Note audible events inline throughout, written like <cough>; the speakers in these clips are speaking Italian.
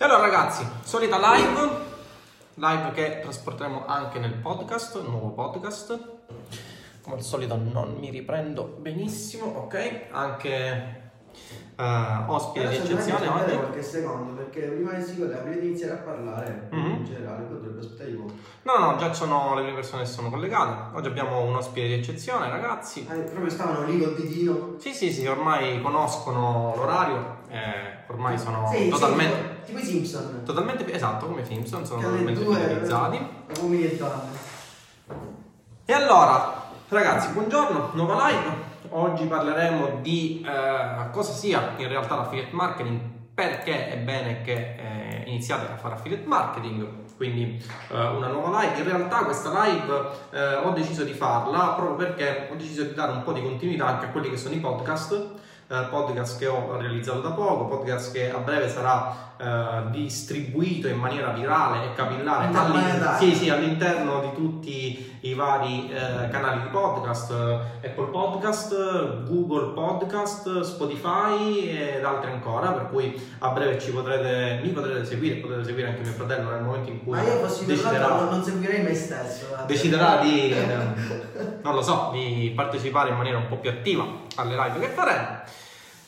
E allora ragazzi, solita live, live che trasporteremo anche nel podcast, nuovo podcast. Come al solito non mi riprendo benissimo, ok? Anche uh, ospite di eccezione oggi. qualche secondo perché prima di sicuro prima di iniziare a parlare mm-hmm. in generale potrebbe aspettare un po'. No, no, già sono le prime persone che sono collegate. Oggi abbiamo un ospite di eccezione, ragazzi. Ah, proprio stavano lì col ditino. Sì, sì, sì, ormai conoscono l'orario. Eh, ormai sono sì, totalmente. Sì, tipo i Simpson. Totalmente, esatto, come i Simpson, sono totalmente fidelizzati. E allora, ragazzi, buongiorno, nuova live oggi parleremo di eh, cosa sia in realtà l'affiliate marketing, perché è bene che eh, iniziate a fare affiliate marketing, quindi eh, una nuova live. In realtà questa live eh, ho deciso di farla proprio perché ho deciso di dare un po' di continuità anche a quelli che sono i podcast podcast che ho realizzato da poco, podcast che a breve sarà eh, distribuito in maniera virale e capillare all'interno, sì, sì, all'interno di tutti i vari eh, canali di podcast, eh, Apple Podcast, Google Podcast, Spotify ed altri ancora, per cui a breve ci potrete, mi potrete seguire, potete seguire anche mio fratello nel momento in cui Ma io fossi deciderà, non seguirei me stesso. Deciderà di, <laughs> non lo so, di partecipare in maniera un po' più attiva alle live che faremo.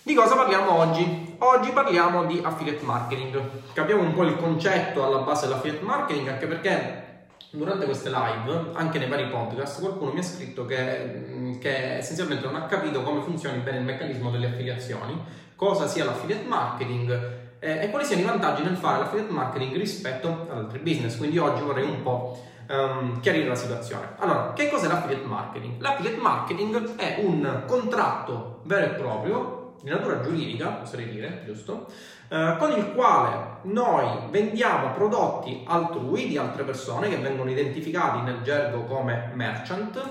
Di cosa parliamo oggi? Oggi parliamo di affiliate marketing. Capiamo un po' il concetto alla base dell'affiliate marketing, anche perché durante queste live, anche nei vari podcast, qualcuno mi ha scritto che, che essenzialmente non ha capito come funzioni bene il meccanismo delle affiliazioni, cosa sia l'affiliate marketing eh, e quali siano i vantaggi nel fare l'affiliate marketing rispetto ad altri business. Quindi oggi vorrei un po' um, chiarire la situazione. Allora, che cos'è l'affiliate marketing? L'affiliate marketing è un contratto vero e proprio di natura giuridica, oserei dire, giusto? Eh, con il quale noi vendiamo prodotti altrui di altre persone che vengono identificati nel gergo come merchant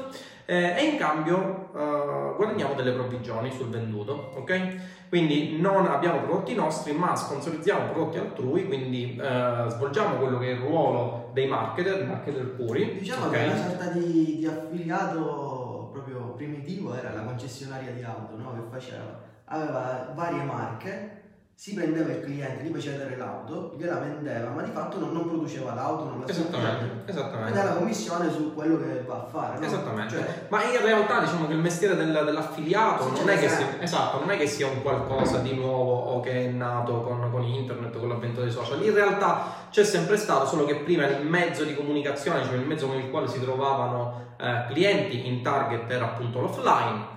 eh, e in cambio eh, guadagniamo delle provvigioni sul venduto, ok? Quindi non abbiamo prodotti nostri, ma sponsorizziamo prodotti altrui, quindi eh, svolgiamo quello che è il ruolo dei marketer, marketer puri. Diciamo okay? che una sorta di, di affiliato proprio primitivo era la concessionaria di auto, no? Che faceva aveva varie marche, si prendeva il cliente, gli faceva dare l'auto, gliela vendeva, ma di fatto non, non produceva l'auto, non la Esattamente, esattamente. È la commissione su quello che va a fare. No? Esattamente. Cioè, ma in realtà diciamo che il mestiere del, dell'affiliato non è, sia, esatto, non è, che sia, un qualcosa di nuovo o che è nato con, con internet, con l'avvento dei social. In realtà c'è sempre stato, solo che prima il mezzo di comunicazione, cioè il mezzo con il quale si trovavano eh, clienti in target era appunto l'offline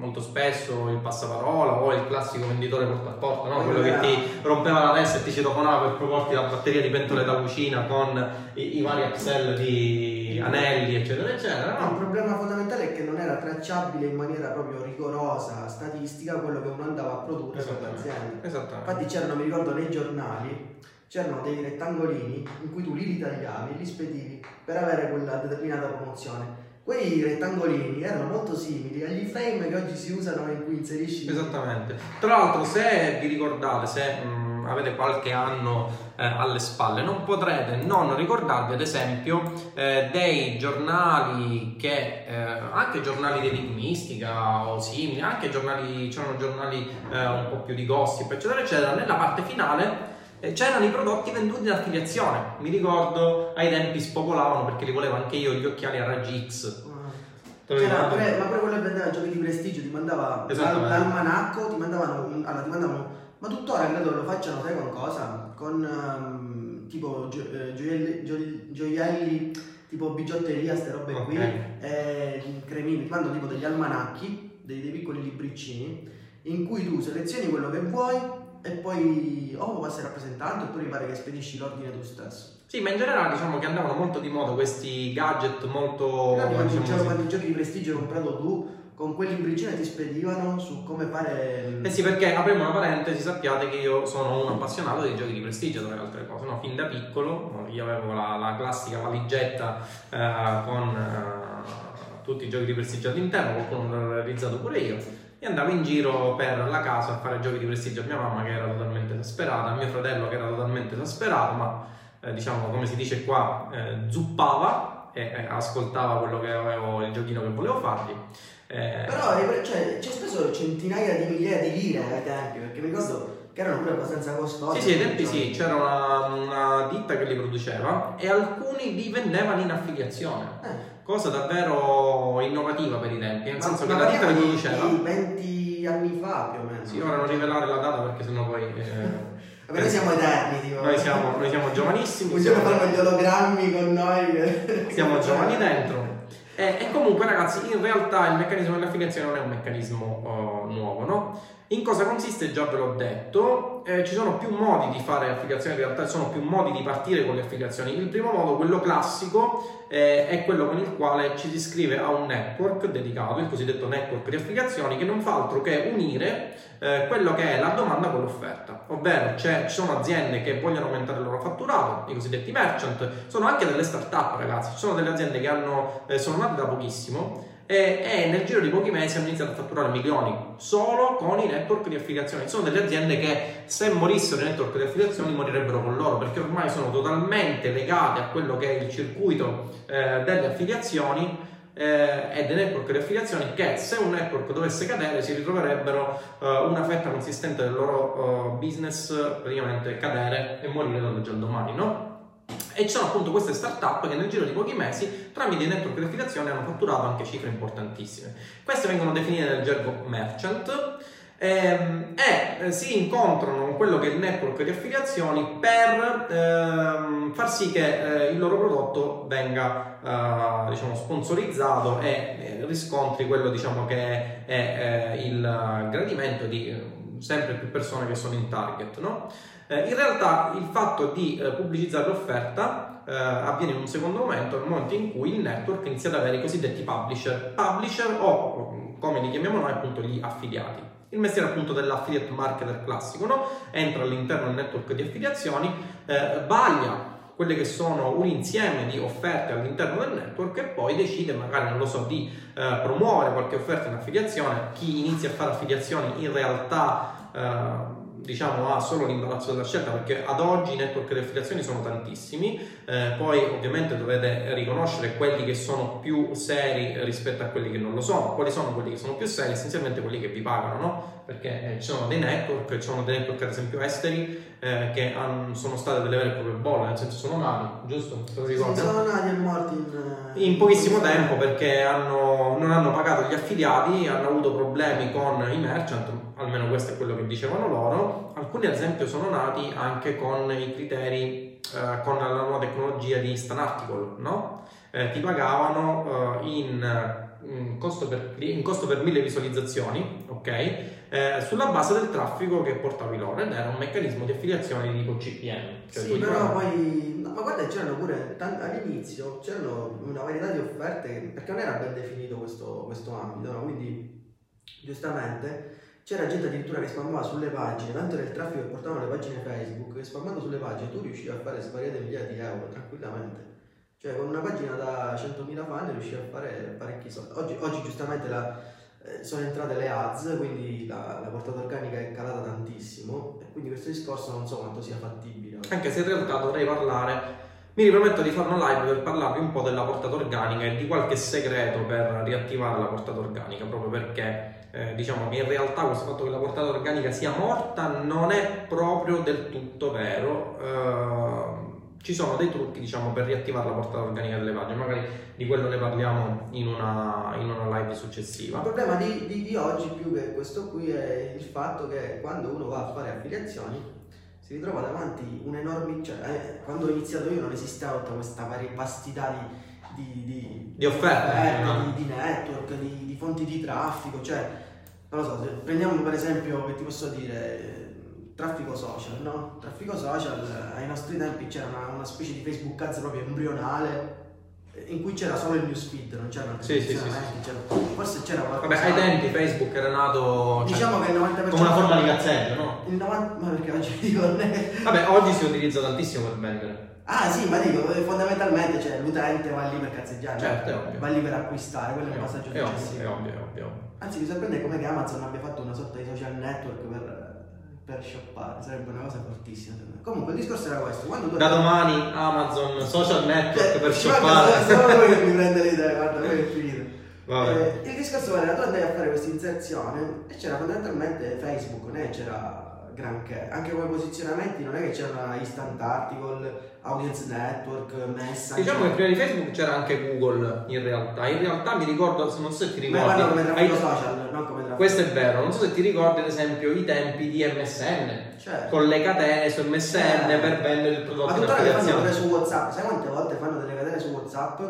molto spesso il passaparola o il classico venditore porta a porta, no? quello che ti rompeva la testa e ti citofonava per proporti la batteria di pentole da cucina con i, i vari Excel di anelli, eccetera, eccetera. No? Il problema fondamentale è che non era tracciabile in maniera proprio rigorosa, statistica, quello che uno andava a produrre l'azienda. Esattamente. Infatti c'erano, mi ricordo, nei giornali c'erano dei rettangolini in cui tu li ritagliavi, li spedivi per avere quella determinata promozione quei rettangolini erano molto simili agli frame che oggi si usano in cui inserisci. Esattamente. Tra l'altro, se vi ricordate, se mh, mm, avete qualche anno eh, alle spalle, non potrete non ricordarvi, ad esempio, eh, dei giornali che, eh, anche giornali di enigmistica o simili, anche giornali, c'erano giornali eh, un po' più di gossip, eccetera, eccetera, nella parte finale c'erano i prodotti venduti in affiliazione. Mi ricordo ai tempi spopolavano perché li volevo anche io gli occhiali a raggi X. C'era pure, ma pure quello che vendeva giochi di prestigio ti mandava l'almanacco, ti mandavano, allora, ti mandavano, ma tuttora credo lo facciano, sai con cosa? Con um, tipo gio, eh, gioielli, gio, gioielli, tipo bigiotteria, ste robe okay. qui, e cremini, ti mandano tipo degli almanacchi, dei, dei piccoli libriccini, in cui tu selezioni quello che vuoi e poi o oh, passi rappresentante oppure mi pare che spedisci l'ordine tu stesso. Sì, ma in generale diciamo che andavano molto di moda questi gadget molto... Quando diciamo, quando i giochi di prestigio hai comprato tu, con quelli in bricina ti spedivano su come fare... Eh sì, perché apriamo una parentesi, sappiate che io sono un appassionato dei giochi di prestigio, tra le altre cose, no? Fin da piccolo, io avevo la, la classica valigetta eh, con eh, tutti i giochi di prestigio all'interno, qualcuno l'ho realizzato pure io e andavo in giro per la casa a fare giochi di prestigio a mia mamma che era totalmente esasperata, a mio fratello che era totalmente esasperato, ma eh, diciamo come si dice qua, eh, zuppava e eh, ascoltava quello che avevo, il giochino che volevo fargli. Eh, Però cioè, c'è speso centinaia di migliaia di lire ai tempi, perché mi ricordo che erano pure abbastanza costosi. Sì, sì, ai tempi sì, c'era una, una, ditta che li produceva e alcuni li vendevano in affiliazione. Eh. Cosa davvero innovativa per i tempi, nel ma, senso ma che la ditta li produceva. 20 anni fa più o meno. Sì, ora non rivelare la data perché sennò poi. Eh, <laughs> Vabbè, noi siamo eterni, tipo. Noi siamo, noi siamo giovanissimi. Un giorno fanno gli ologrammi con noi. <laughs> Siamo giovani dentro. E, e, comunque, ragazzi, in realtà il meccanismo dell'affiliazione non è un meccanismo uh, nuovo, no? In cosa consiste? Già ve l'ho detto, eh, ci sono più modi di fare affiliazioni, in realtà ci sono più modi di partire con le affiliazioni. Il primo modo, quello classico, eh, è quello con il quale ci si iscrive a un network dedicato, il cosiddetto network di affiliazioni, che non fa altro che unire eh, quello che è la domanda con l'offerta. Ovvero ci sono aziende che vogliono aumentare il loro fatturato, i cosiddetti merchant, sono anche delle start-up ragazzi, ci sono delle aziende che hanno, eh, sono nate da pochissimo e, e, nel giro di pochi mesi hanno iniziato a fatturare milioni solo con i network di affiliazioni. Sono delle aziende che se morissero i network di affiliazioni morirebbero con loro perché ormai sono totalmente legate a quello che è il circuito eh, delle affiliazioni eh, e dei network di affiliazioni che se un network dovesse cadere si ritroverebbero eh, una fetta consistente del loro uh, business praticamente cadere e morire dall'oggi al domani, no? E ci sono appunto queste start-up che nel giro di pochi mesi, tramite network di affiliazione, hanno fatturato anche cifre importantissime. Queste vengono definite nel gergo merchant ehm, e eh, si incontrano con quello che è il network di affiliazioni per ehm, far sì che eh, il loro prodotto venga eh, diciamo, sponsorizzato e eh, riscontri quello diciamo, che è eh, il gradimento di eh, sempre più persone che sono in target. No? Eh, in realtà il fatto di eh, pubblicizzare l'offerta eh, avviene in un secondo momento, nel momento in cui il network inizia ad avere i cosiddetti publisher, publisher o come li chiamiamo noi appunto gli affiliati. Il mestiere appunto dell'affiliate marketer classico, no? entra all'interno del network di affiliazioni, eh, vaglia quelle che sono un insieme di offerte all'interno del network e poi decide magari, non lo so, di eh, promuovere qualche offerta in affiliazione. Chi inizia a fare affiliazioni in realtà eh, diciamo, ha solo l'imbarazzo della scelta perché ad oggi i network di affiliazioni sono tantissimi, eh, poi ovviamente dovete riconoscere quelli che sono più seri rispetto a quelli che non lo sono. Quali sono quelli che sono più seri? Essenzialmente quelli che vi pagano, no? Perché eh, ci sono dei network, ci sono dei network ad esempio esteri eh, che hanno, sono state delle vere e proprie bolle, nel senso sono nati, giusto? Sì, sono nati e morti in, eh, in pochissimo in tempo perché hanno, non hanno pagato gli affiliati, hanno avuto problemi con i merchant, almeno questo è quello che dicevano loro. Alcuni ad esempio sono nati anche con i criteri, eh, con la nuova tecnologia di instant article, no? Eh, ti pagavano eh, in, in, costo per, in, costo per, mille visualizzazioni, ok? Eh, sulla base del traffico che portavi loro ed era un meccanismo di affiliazione di tipo CPM. Cioè sì, però poi, no, ma guarda, c'erano pure t- all'inizio c'erano una varietà di offerte perché non era ben definito questo, questo ambito, no? quindi giustamente c'era gente addirittura che spammava sulle pagine, tanto era il traffico che portavano le pagine Facebook, che spammando sulle pagine tu riuscivi a fare svariate migliaia di euro tranquillamente. Cioè con una pagina da 100.000 fan riuscivi a fare parecchi soldi. Oggi, oggi giustamente la, sono entrate le ads, quindi la, la, portata organica è calata tantissimo e quindi questo discorso non so quanto sia fattibile. Anche se in realtà dovrei parlare mi riprometto di fare una live per parlarvi un po' della portata organica e di qualche segreto per riattivare la portata organica, proprio perché eh, diciamo che in realtà questo fatto che la portata organica sia morta non è proprio del tutto vero. Eh, ci sono dei trucchi diciamo, per riattivare la portata organica delle pagine, magari di quello ne parliamo in una, in una live successiva. Il problema di, di, di, oggi più che questo qui è il fatto che quando uno va a fare affiliazioni si ritrova davanti un'enorme... Cioè, eh, quando ho iniziato io non esisteva tutta questa varia vastità di, di, di, di offerte, offerte no? di, network, di, fonti di traffico, cioè, non lo so, prendiamo per esempio, che ti posso dire, traffico social, no? Traffico social, ai nostri tempi c'era una, una specie di Facebook Ads proprio embrionale, in cui c'era solo il newsfeed, non c'era sì, sì, sì, c'era, forse c'era qualcosa. Vabbè, ai tempi Facebook era nato cioè, diciamo che il 90% come una forma di cazzeggio, no? Il 90 ma perché oggi dico Vabbè, oggi si utilizza tantissimo per vendere. Ah sì, ma dico, eh, fondamentalmente cioè, l'utente va lì per cazzeggiare, certo, è ovvio. va lì per acquistare, quello è un passaggio è ovvio, è ovvio, è ovvio. Anzi, mi sorprende come che Amazon abbia fatto una sorta di social network per, per shoppare, sarebbe una cosa fortissima. Comunque il discorso era questo. Quando da domani Amazon social network cioè, per shoppare. Solo lui che mi prende l'idea, guarda, poi è finito. Eh, il discorso era tu andavi a fare questa inserzione e c'era fondamentalmente Facebook, né c'era granché. Anche come posizionamenti non è che c'era instant article, audience network, message. Diciamo che prima di Facebook c'era anche Google in realtà. In realtà mi ricordo, non so se ti ricordi. Ma parlo come traffico social, non come traffico. Questo è vero, non so se ti ricordi ad esempio i tempi di MSN. Certo. Con le catene su MSN certo. per vendere il prodotto. Ma tuttora che fanno pure su WhatsApp, sai quante volte fanno delle catene su WhatsApp?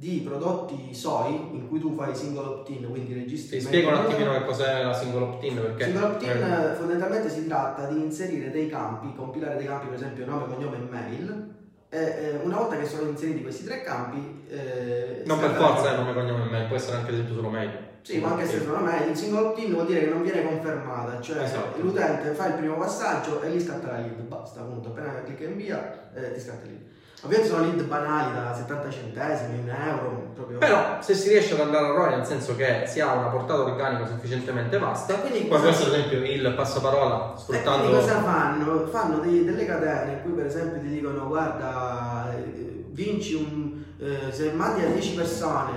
Di prodotti SOI in cui tu fai single opt-in, quindi registri. Ti spiego un attimino che cos'è la single opt-in perché. Single opt-in eh. fondamentalmente si tratta di inserire dei campi, compilare dei campi, per esempio nome, cognome e mail. Eh, una volta che sono inseriti questi tre campi. Eh, non per forza è nome, cognome e mail, può essere anche ad esempio solo mail. Sì, ma anche se sono mail, il single opt-in vuol dire che non viene confermata, cioè esatto. l'utente fa il primo passaggio e gli scatta la lead, basta, appunto, appena clicca invia eh, ti scatta la lead. Ovviamente sono lead banali da 70 centesimi, un euro. Proprio... Però se si riesce ad andare a ROI, nel senso che si ha una portata organica sufficientemente vasta, quindi come questo ad esempio il passaparola sfruttando. quindi cosa fanno? Fanno dei, delle catene in cui per esempio ti dicono guarda, eh, vinci un. Eh, se mandi a 10 persone,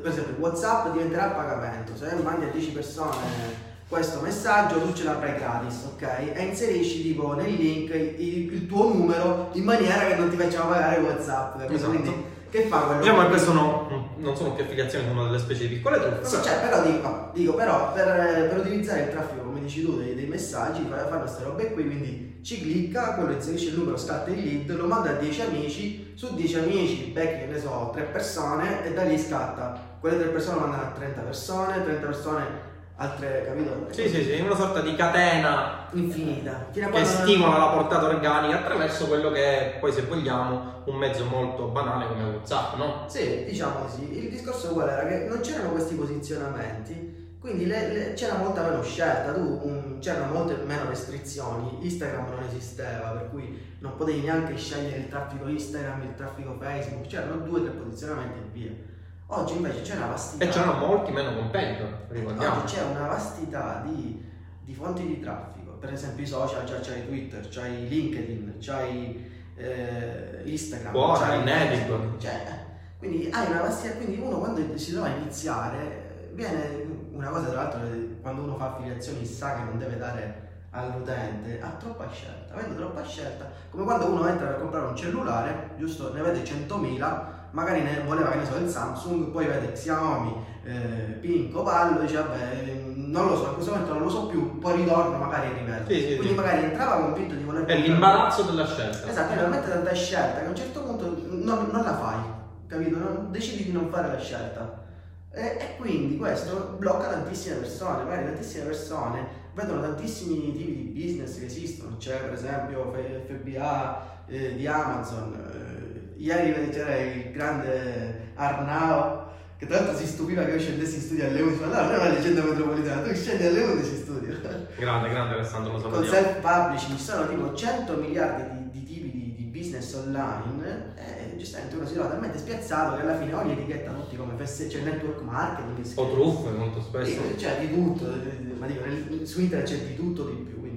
per esempio WhatsApp diventerà a pagamento, se mandi a 10 persone questo messaggio tu ce l'avrai gratis, ok? E inserisci tipo nel link il, il, tuo numero in maniera che non ti facciamo pagare WhatsApp? Esatto. Quindi che fa quello? Diciamo che queste sono, non sono più affiliazioni, sono delle specie di piccole truffe. Sì, cioè, però dico, dico però per, per, utilizzare il traffico, come dici tu, dei, dei messaggi, fai, fai queste robe qui, quindi ci clicca, quello inserisce il numero, scatta il lead, lo manda a 10 amici, su 10 amici becchi, che ne so, 3 persone e da lì scatta. Quelle 3 persone lo mandano a 30 persone, 30 persone altre, capito? Sì, sì, sì, una sorta di catena infinita che stimola la portata organica attraverso quello che è poi, se vogliamo, un mezzo molto banale come WhatsApp, no? Sì, diciamo così. Il discorso qual era? Che non c'erano questi posizionamenti, quindi le, le, c'era molta meno scelta, tu, um, c'erano molte meno restrizioni, Instagram non esisteva, per cui non potevi neanche scegliere il traffico Instagram, il traffico Facebook, c'erano due o tre posizionamenti e via. Oggi invece c'è una vastità. E c'erano molti meno competitor, ricordiamo. Oggi c'è una vastità di, di, fonti di traffico. Per esempio i social, già c'hai Twitter, c'hai LinkedIn, c'hai eh, Instagram, Buona, c'hai network. Cioè, quindi hai una vastità, quindi uno quando si trova a iniziare, viene una cosa tra l'altro quando uno fa affiliazioni sa che non deve dare all'utente, ha troppa scelta, avendo troppa scelta, come quando uno entra per comprare un cellulare, giusto, ne vede 100.000 magari ne voleva che ne so il Samsung, poi vede Xiaomi, eh, Pinco, Pallo, dice vabbè non lo so, in questo momento non lo so più, poi ritorno magari a livello. Sì, sì, Quindi sì. magari entrava convinto di voler... È l'imbarazzo della scelta. Esatto, è veramente tanta scelta che a un certo punto non, non la fai, capito? Non, decidi di non fare la scelta. E, e, quindi questo blocca tantissime persone, magari tantissime persone vedono tantissimi tipi di business che esistono, c'è per esempio FBA eh, di Amazon, eh, ieri c'era il grande Arnao che tra l'altro si stupiva che io scendessi in studio alle 11 ma no, non è una leggenda metropolitana tu scendi alle 11 in studio. Grande grande Alessandro lo sappiamo. con self publishing ci sono tipo 100 miliardi di, di tipi di, di, business online e giustamente uno si trova talmente spiazzato che alla fine ogni etichetta tutti come FS, c'è network marketing o truffe molto spesso. Sì, c'è di tutto ma dico su internet c'è di tutto di più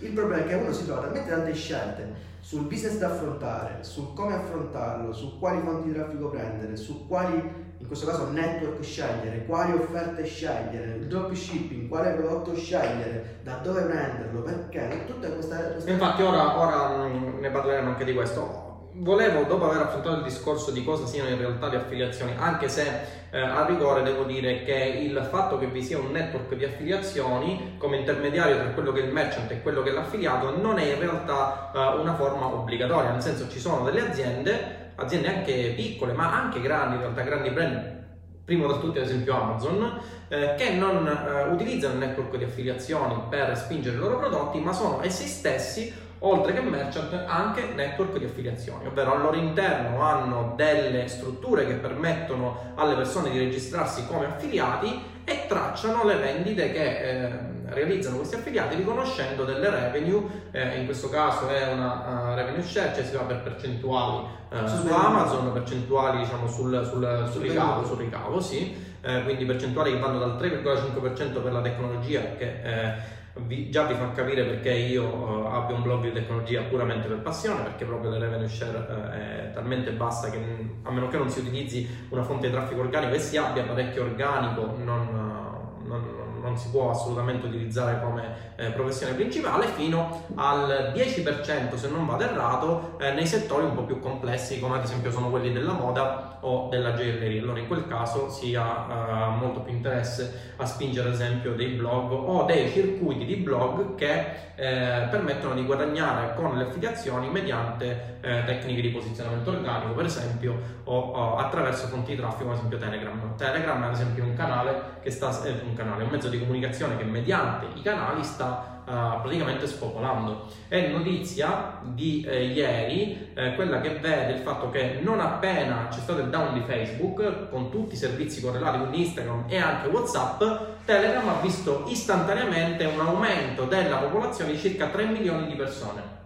il problema è che uno si trova talmente tante scelte sul business da affrontare, su come affrontarlo, su quali fonti di traffico prendere, su quali, in questo caso, network scegliere, quali offerte scegliere, il dropshipping, quale prodotto scegliere, da dove prenderlo, perché, tutte queste... queste... Infatti ora, ora ne parleremo anche di questo volevo, dopo aver affrontato il discorso di cosa siano in realtà le affiliazioni, anche se eh, a rigore devo dire che il fatto che vi sia un network di affiliazioni come intermediario tra quello che è il merchant e quello che è l'affiliato non è in realtà eh, una forma obbligatoria, nel senso ci sono delle aziende, aziende anche piccole ma anche grandi, in realtà grandi brand primo tra tutti ad esempio Amazon, eh, che non eh, utilizzano il network di affiliazioni per spingere i loro prodotti, ma sono essi stessi oltre che merchant anche network di affiliazioni, ovvero al loro interno hanno delle strutture che permettono alle persone di registrarsi come affiliati e tracciano le vendite che eh, realizzano questi affiliati riconoscendo delle revenue, eh, in questo caso è una uh, revenue share, cioè si va per percentuali uh, su Amazon, percentuali diciamo sul, sul, sul ricavo, sul ricavo sì, eh, quindi percentuali che vanno dal 3,5% per la tecnologia che eh, vi, già vi fa capire perché io uh, abbia un blog di tecnologia puramente per passione, perché proprio la revenue share uh, è talmente bassa che a meno che non si utilizzi una fonte di traffico organico e si abbia parecchio organico, non, uh, non, non si può assolutamente utilizzare come eh, professione principale, fino al 10% se non vado errato eh, nei settori un po' più complessi come ad esempio sono quelli della moda o della gioielleria. Allora in quel caso si ha eh, molto più interesse a spingere ad esempio dei blog o dei circuiti di blog che eh, permettono di guadagnare con le affiliazioni mediante eh, tecniche di posizionamento organico per esempio o, o, attraverso fonti di traffico ad esempio Telegram. Telegram ad esempio è un canale che sta, è eh, un canale, un mezzo di comunicazione che mediante i canali sta Uh, praticamente spopolando. È notizia di eh, ieri eh, quella che vede il fatto che non appena c'è stato il down di Facebook, con tutti i servizi correlati, quindi Instagram e anche WhatsApp, Telegram ha visto istantaneamente un aumento della popolazione di circa 3 milioni di persone.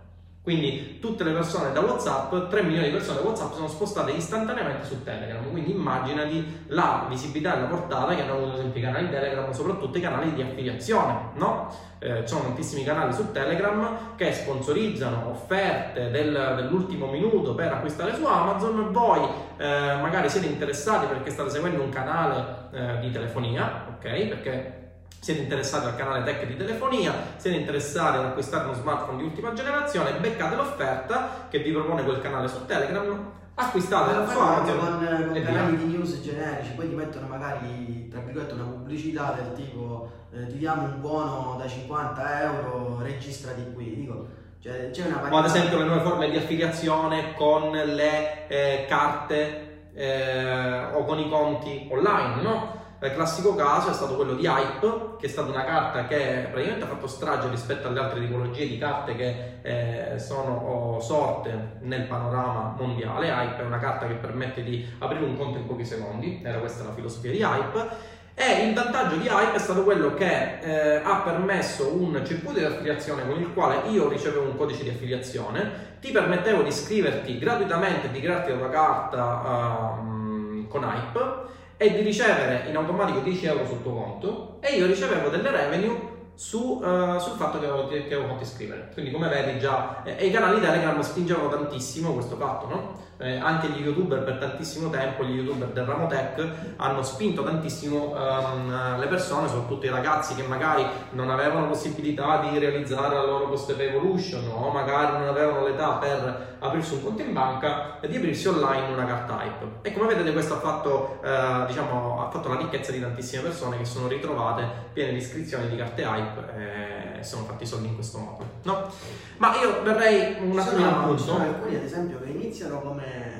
Quindi tutte le persone da WhatsApp, 3 milioni di persone da WhatsApp sono spostate istantaneamente su Telegram. Quindi immaginati la visibilità e la portata che hanno avuto esempio i canali Telegram, soprattutto i canali di affiliazione, no? Eh, ci sono tantissimi canali su Telegram che sponsorizzano offerte del, dell'ultimo minuto per acquistare su Amazon. Voi eh, magari siete interessati perché state seguendo un canale eh, di telefonia, ok? Perché siete interessati al canale tech di telefonia, siete interessati ad acquistare uno smartphone di ultima generazione, beccate l'offerta che vi propone quel canale su Telegram, acquistate la sua Amazon con, con canali di news generici, poi ti mettono magari tra virgolette una pubblicità del tipo eh, ti diamo un buono da 50 euro, registrati qui, dico cioè, c'è una o ad esempio le nuove forme di affiliazione con le eh, carte eh, o con i conti online, no? Il classico caso è stato quello di Hype, che è stata una carta che praticamente ha fatto strage rispetto alle altre tipologie di carte che eh, sono oh, sorte nel panorama mondiale. Hype è una carta che permette di aprire un conto in pochi secondi, era questa la filosofia di Hype. E il vantaggio di Hype è stato quello che eh, ha permesso un circuito di affiliazione con il quale io ricevevo un codice di affiliazione, ti permettevo di iscriverti gratuitamente, di crearti una carta uh, con Hype e di ricevere in automatico 10 euro sul tuo conto e io ricevevo delle revenue su, uh, sul fatto che avevo, che avevo fatto iscrivere. Quindi come vedi già, eh, i canali Telegram spingevano tantissimo questo fatto, no? eh, anche gli youtuber per tantissimo tempo, gli youtuber del ramo tech hanno spinto tantissimo um, le persone, soprattutto i ragazzi che magari non avevano possibilità di realizzare la loro post evolution o magari non avevano l'età per aprirsi un conto in banca e di aprirsi online una carta hype. E come vedete questo ha fatto, eh, diciamo, ha fatto la ricchezza di tantissime persone che sono ritrovate piene di iscrizioni di carte hype e sono fatti soldi in questo modo. No? Ma io verrei un attimo al punto. Ci sono alcuni ad esempio che iniziano come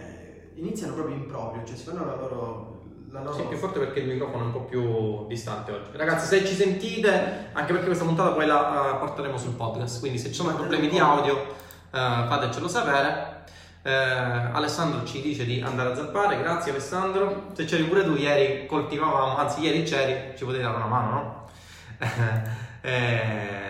iniziano proprio in proprio, cioè si fanno la loro, loro... Sì, più forte perché il microfono è un po' più distante oggi. Ragazzi, se ci sentite, anche perché questa puntata poi la uh, porteremo sul podcast, quindi se ci sono problemi di audio uh, fatecelo sapere. Uh, Alessandro ci dice di andare a zappare, grazie Alessandro. Se c'eri pure tu ieri coltivavamo, anzi ieri c'eri, ci potevi dare una mano, no? <laughs> eh,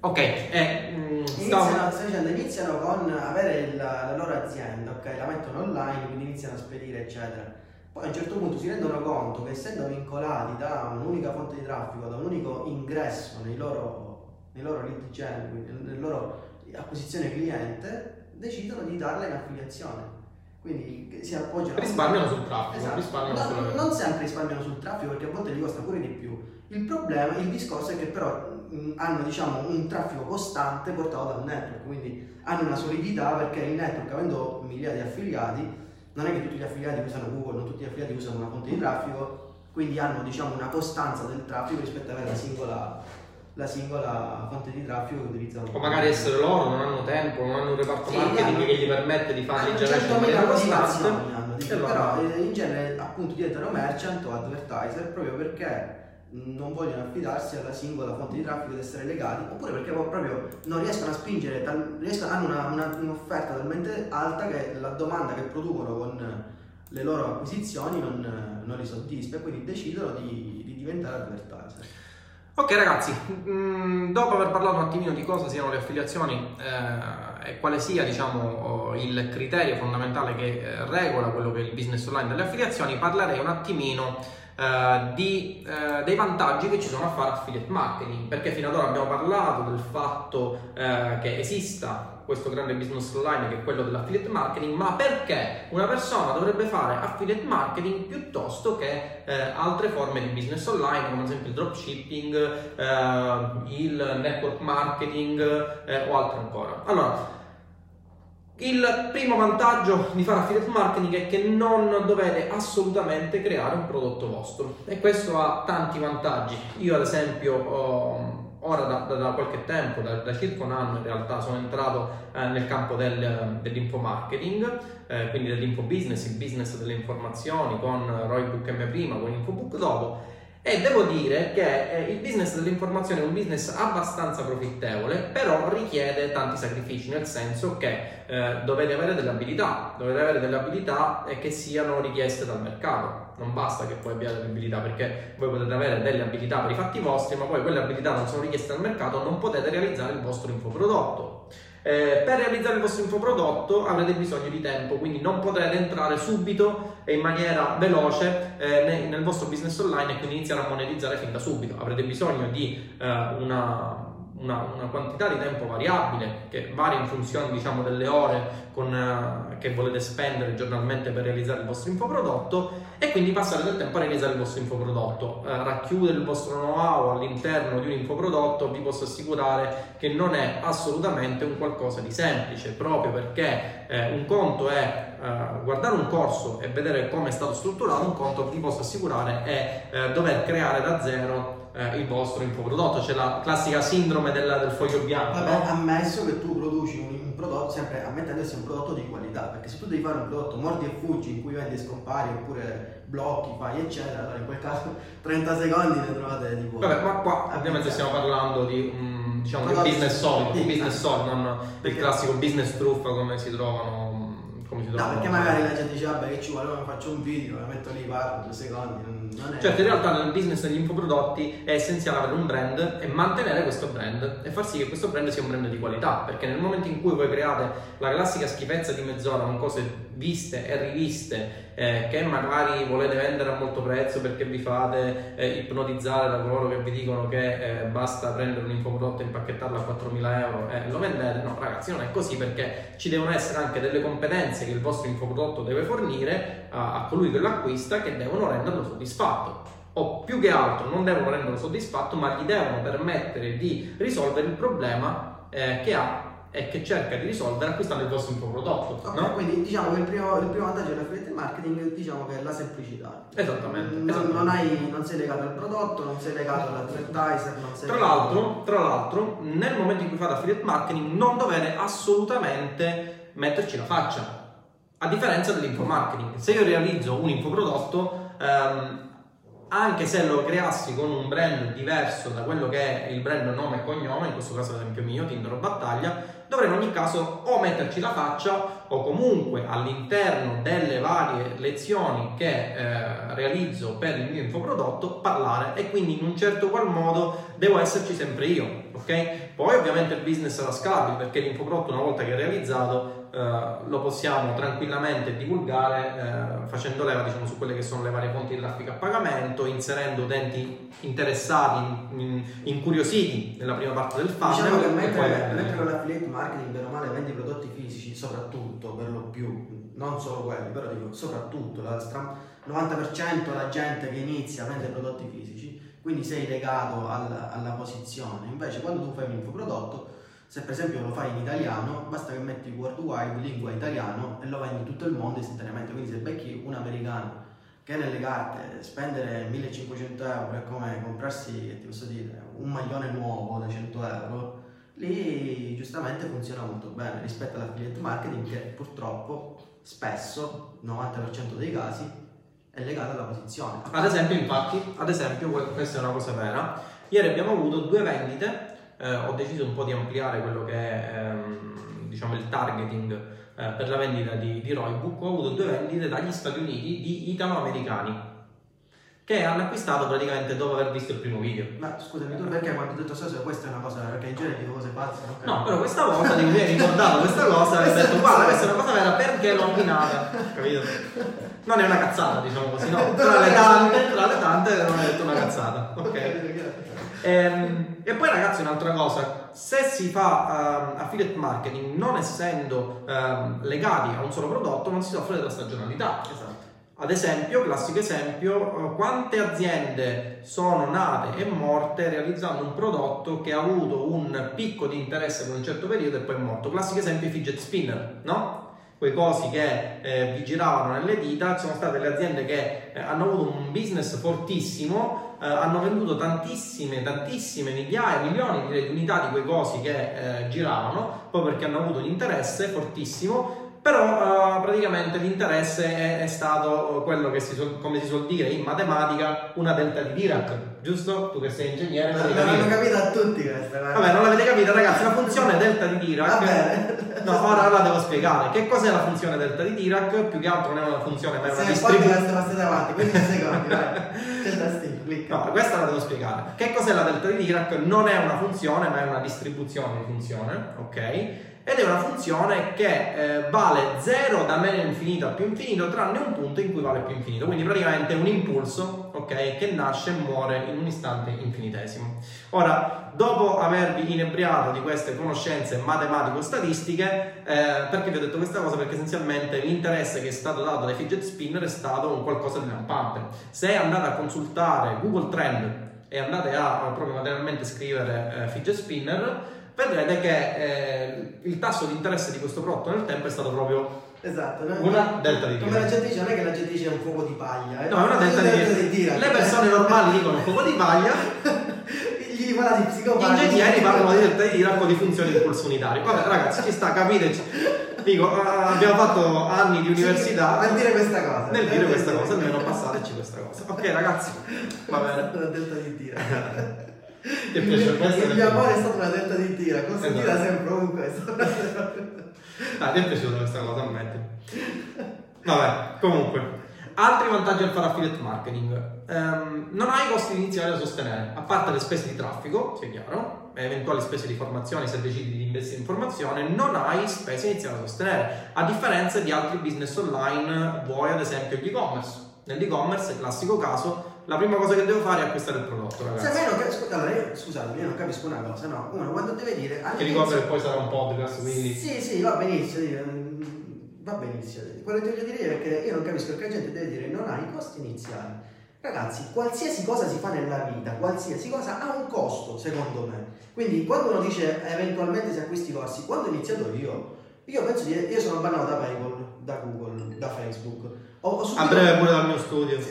Ok, eh, mm, iniziano, dicendo, iniziano con avere il, la loro azienda, ok? La mettono online, quindi iniziano a spedire, eccetera. Poi a un certo punto si rendono conto che essendo vincolati da un'unica fonte di traffico, da un unico ingresso nei loro, nei loro lead gen, quindi nella loro acquisizione cliente, decidono di darla in affiliazione. Quindi si appoggiano. Risparmiano sul traffico. Esatto. Risparmiano no. Non sempre risparmiano sul traffico perché a volte gli costa pure di più. Il problema, il discorso è che però hanno diciamo, un traffico costante portato dal network, quindi hanno una solidità perché il network avendo migliaia di affiliati, non è che tutti gli affiliati usano Google, non tutti gli affiliati usano una fonte di traffico, quindi hanno diciamo, una costanza del traffico rispetto a avere la singola, la singola fonte di traffico che utilizzano. O magari essere loro, non hanno tempo, non hanno un reparto sì, marketing hanno, che gli permette di fare il in maniera costante. Hanno, però eh, in genere appunto diventano merchant o advertiser proprio perché non vogliono affidarsi alla singola fonte di traffico ed essere legati, oppure perché proprio non riescono a spingere, tal, riescono, hanno una, una, un'offerta talmente alta che la domanda che producono con le loro acquisizioni non, non li soddisfa e quindi decidono di, di diventare advertiser. Ok ragazzi, mm, dopo aver parlato un attimino di cosa siano le affiliazioni eh, e quale sia diciamo, il criterio fondamentale che eh, regola quello che è il business online delle affiliazioni, parlerei un attimino eh, di, uh, dei vantaggi che ci sono a fare affiliate marketing, perché fino ad ora abbiamo parlato del fatto uh, che esista questo grande business online che è quello dell'affiliate marketing, ma perché una persona dovrebbe fare affiliate marketing piuttosto che eh, altre forme di business online, come ad esempio il dropshipping, eh, il network marketing eh, o altro ancora. Allora, il primo vantaggio di fare affiliate marketing è che non dovete assolutamente creare un prodotto vostro e questo ha tanti vantaggi. Io ad esempio ora da, da, da qualche tempo, da, da, circa un anno in realtà, sono entrato eh, nel campo del, dell'info marketing, eh, quindi dell'info business, il business delle informazioni con Roybook M prima, con Infobook dopo. E devo dire che eh, il business dell'informazione è un business abbastanza profittevole, però richiede tanti sacrifici, nel senso che eh, dovete avere delle abilità, dovete avere delle abilità che siano richieste dal mercato non basta che poi abbiate le abilità perché voi potete avere delle abilità per i fatti vostri, ma poi quelle abilità non sono richieste al mercato, non potete realizzare il vostro infoprodotto. Eh, per realizzare il vostro infoprodotto avrete bisogno di tempo, quindi non potrete entrare subito e in maniera veloce eh, nel vostro business online e quindi iniziare a monetizzare fin da subito. Avrete bisogno di eh, una una, una, quantità di tempo variabile che varia in funzione diciamo, delle ore con, uh, che volete spendere giornalmente per realizzare il vostro infoprodotto e quindi passare del tempo a realizzare il vostro infoprodotto. Uh, racchiudere il vostro know-how all'interno di un infoprodotto vi posso assicurare che non è assolutamente un qualcosa di semplice proprio perché eh, un conto è uh, guardare un corso e vedere come è stato strutturato, un conto vi posso assicurare è uh, dover creare da zero eh, il vostro infoprodotto. C'è la classica sindrome del, del foglio bianco. Vabbè, no? ammesso che tu produci un, un prodotto, sempre ammettendo che sia un prodotto di qualità, perché se tu devi fare un prodotto mordi e fuggi in cui vendi e scompari oppure blocchi, fai eccetera, allora in quel caso <laughs> 30 secondi ne trovate di buono. Vabbè, ma qua ovviamente stiamo parlando di un, diciamo, un business solido, un business solido, non il classico business truffa come si trovano come si No, perché magari la gente dice, vabbè, che ci vuole, faccio un video, la metto lì, parlo due secondi. Non è... Certo, in realtà nel business degli infoprodotti è essenziale avere un brand e mantenere questo brand e far sì che questo brand sia un brand di qualità, perché nel momento in cui voi create la classica schifezza di mezz'ora con cose viste e riviste eh, che magari volete vendere a molto prezzo perché vi fate eh, ipnotizzare da coloro che vi dicono che eh, basta prendere un infoprodotto e impacchettarlo a 4.000 euro e lo vendete, no ragazzi non è così perché ci devono essere anche delle competenze che il vostro infoprodotto deve fornire a, a colui che lo acquista che devono renderlo soddisfatto. O più che altro non devono renderlo soddisfatto ma gli devono permettere di risolvere il problema eh, che ha e che cerca di risolvere acquistando il vostro infoprodotto. Okay, no? Quindi diciamo che il primo, il primo vantaggio dell'affiliate marketing diciamo che è la semplicità. Esattamente. Non, esattamente. non, hai, non sei legato al prodotto, non sei legato all'advertiser, non sei tra, l'altro, tra l'altro, nel momento in cui fate affiliate marketing non dovete assolutamente metterci la faccia. A differenza dell'info marketing. Se io realizzo un infoprodotto, ehm, anche se lo creassi con un brand diverso da quello che è il brand nome e cognome, in questo caso ad esempio mio, Tinder o Battaglia, dovrei in ogni caso o metterci la faccia o comunque all'interno delle varie lezioni che eh, realizzo per il mio infoprodotto parlare e quindi in un certo qual modo devo esserci sempre io, ok? Poi ovviamente il business sarà scalabile perché l'infoprodotto una volta che è realizzato eh, lo possiamo tranquillamente divulgare eh, facendo leva diciamo, su quelle che sono le varie fonti di traffico a pagamento, inserendo utenti interessati, in, in, incuriositi nella prima parte del funnel. Diciamo che mentre, poi... mentre con l'affiliate marketing bene o male vendi prodotti fisici, soprattutto per lo più, non solo quelli, però dico soprattutto, il 90% della gente che inizia vende prodotti fisici, quindi sei legato alla, alla posizione. Invece quando tu fai un infoprodotto se per esempio lo fai in italiano, basta che metti worldwide, lingua italiano e lo vendi in tutto il mondo istantaneamente. Quindi se becchi un americano che nelle carte spendere 1500 euro è come comprarsi, ti posso dire, un maglione nuovo da 100 euro, lì giustamente funziona molto bene rispetto all'affiliate marketing che purtroppo spesso, 90% dei casi, è legato alla posizione. Ad esempio, infatti, ad esempio, questa è una cosa vera, ieri abbiamo avuto due vendite eh, ho deciso un po' di ampliare quello che è ehm, diciamo il targeting eh, per la vendita di, di Roybook. Ho avuto due vendite dagli Stati Uniti di italo-americani che hanno acquistato praticamente dopo aver visto il primo video. Ma scusami, tu perché quando ho detto so, questa è una cosa, perché in genere dico cose pazze, no? No, però questa volta ti mi hai ricordato questa cosa e hai detto guarda questa è una cosa vera perché l'ho abbinata, capito? Non è una cazzata, diciamo così, no? <laughs> Tra le tante, tra le tante non ho detto una cazzata, ok? <laughs> Ehm, E poi ragazzi un'altra cosa, se si fa uh, affiliate marketing non essendo uh, legati a un solo prodotto non si soffre della stagionalità. Esatto. Ad esempio, classico esempio, quante aziende sono nate e morte realizzando un prodotto che ha avuto un picco di interesse per un certo periodo e poi è morto. Classico esempio i fidget spinner, no? quei cosi che eh, vi giravano nelle dita, sono state le aziende che eh, hanno avuto un business fortissimo, eh, hanno venduto tantissime, tantissime migliaia, milioni di unità di quei cosi che eh, giravano, proprio perché hanno avuto un interesse fortissimo però uh, praticamente l'interesse è, è, stato quello che si suol, come si suol dire in matematica una delta di Dirac giusto? tu che sei ingegnere ma l'hanno capito. a tutti questa vabbè non l'avete capito ragazzi la funzione delta di Dirac vabbè. no ora la devo spiegare. Che cos'è la funzione delta di Dirac? Più che altro non è una funzione ma è una distribuzione passate avanti 15 secondi c'è il tastino clicca. No questa la devo spiegare. Che cos'è la delta di Dirac? Non è una funzione ma è una distribuzione di funzione ok ed è una funzione che eh, vale 0 da meno infinito a più infinito tranne un punto in cui vale più infinito. Quindi praticamente è un impulso ok che nasce e muore in un istante infinitesimo. Ora dopo avervi inebriato di queste conoscenze matematico-statistiche eh, perché vi ho detto questa cosa? perché essenzialmente l'interesse che è stato dato dai fidget spinner è stato un qualcosa di lampante. Se andate a consultare Google Trend e andate a proprio materialmente scrivere eh, fidget spinner vedrete che eh, il tasso di interesse di questo prodotto nel tempo è stato proprio Esatto, una delta di tira. Come la gente dice, non è che la gente dice è un fuoco di paglia. Eh? No, è una delta, di, delta di tira. Le persone normali dicono fuoco di paglia. <laughs> Gli malati psicopatici. Gli ingegneri parlano di delta di tira con di funzioni di impulso unitario. Vabbè, ragazzi, ci sta, capite? Dico, ah, abbiamo fatto anni di università. Sì, dire questa cosa. Nel dire questa cosa, almeno passateci questa cosa. Ok, ragazzi, va bene. <laughs> La delta di tira. <laughs> Ti piace questo? Il mio amore è stata una delta di tira, così esatto. sempre ovunque. ah, ti è piaciuta questa cosa, ammetti. Vabbè, comunque. Altri vantaggi al fare affiliate marketing. Um, non hai costi iniziali da sostenere, a parte le spese di traffico, sia chiaro, e eventuali spese di formazione se decidi di investire in formazione, non hai spese iniziali da sostenere, a differenza di altri business online, vuoi ad esempio l'e-commerce. Nell'e-commerce, classico caso, la prima cosa che devo fare è acquistare il prodotto, ragazzi. Se non capisco, allora io, scusate, io non capisco una cosa, no? Uno quando deve dire. Che ricordo che poi sarà un podcast, quindi. Sì, sì, va benissimo. Mm, va benissimo. Quello che voglio dire è che io non capisco perché la gente deve dire non ha i costi iniziali. Ragazzi, qualsiasi cosa si fa nella vita, qualsiasi cosa ha un costo, secondo me. Quindi quando uno dice eventualmente si acquisti i corsi, quando ho iniziato io, io penso di io sono bannato da PayPal, da Google, da Facebook. Ho, subito... A breve pure dal mio studio. <laughs>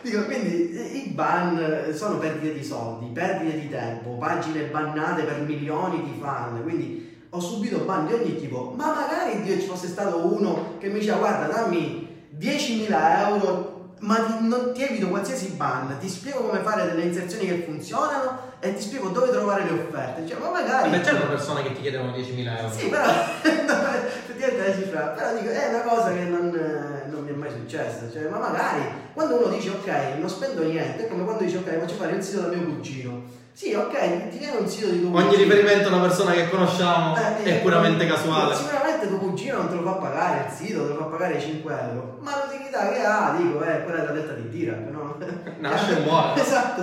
Dico, quindi i ban sono perdite di soldi, perdite di tempo, pagine bannate per milioni di fan, quindi ho subito ban di ogni tipo, ma magari Dio ci fosse stato uno che mi diceva guarda dammi 10.000 euro ma ti, non, ti evito qualsiasi ban, ti spiego come fare delle inserzioni che funzionano e ti spiego dove trovare le offerte. Cioè, ma magari. Ma c'erano persone che ti chiedevano 10.000 euro. Sì, però <laughs> effettivamente la cifra. Però dico, è una cosa che non, non, mi è mai successa. Cioè, ma magari quando uno dice ok, non spendo niente, è come quando dice ok, faccio fare il sito da mio cugino. Sì, ok, ti viene un sito di tuo Ogni cugino. riferimento a una persona che conosciamo eh, è puramente casuale. Sicuramente tuo cugino non te lo fa pagare il sito, te lo fa pagare 5 euro. Ma l'utilità che ha, dico, è quella della detta di tira, no? <laughs> Nasce e muore. <laughs> esatto.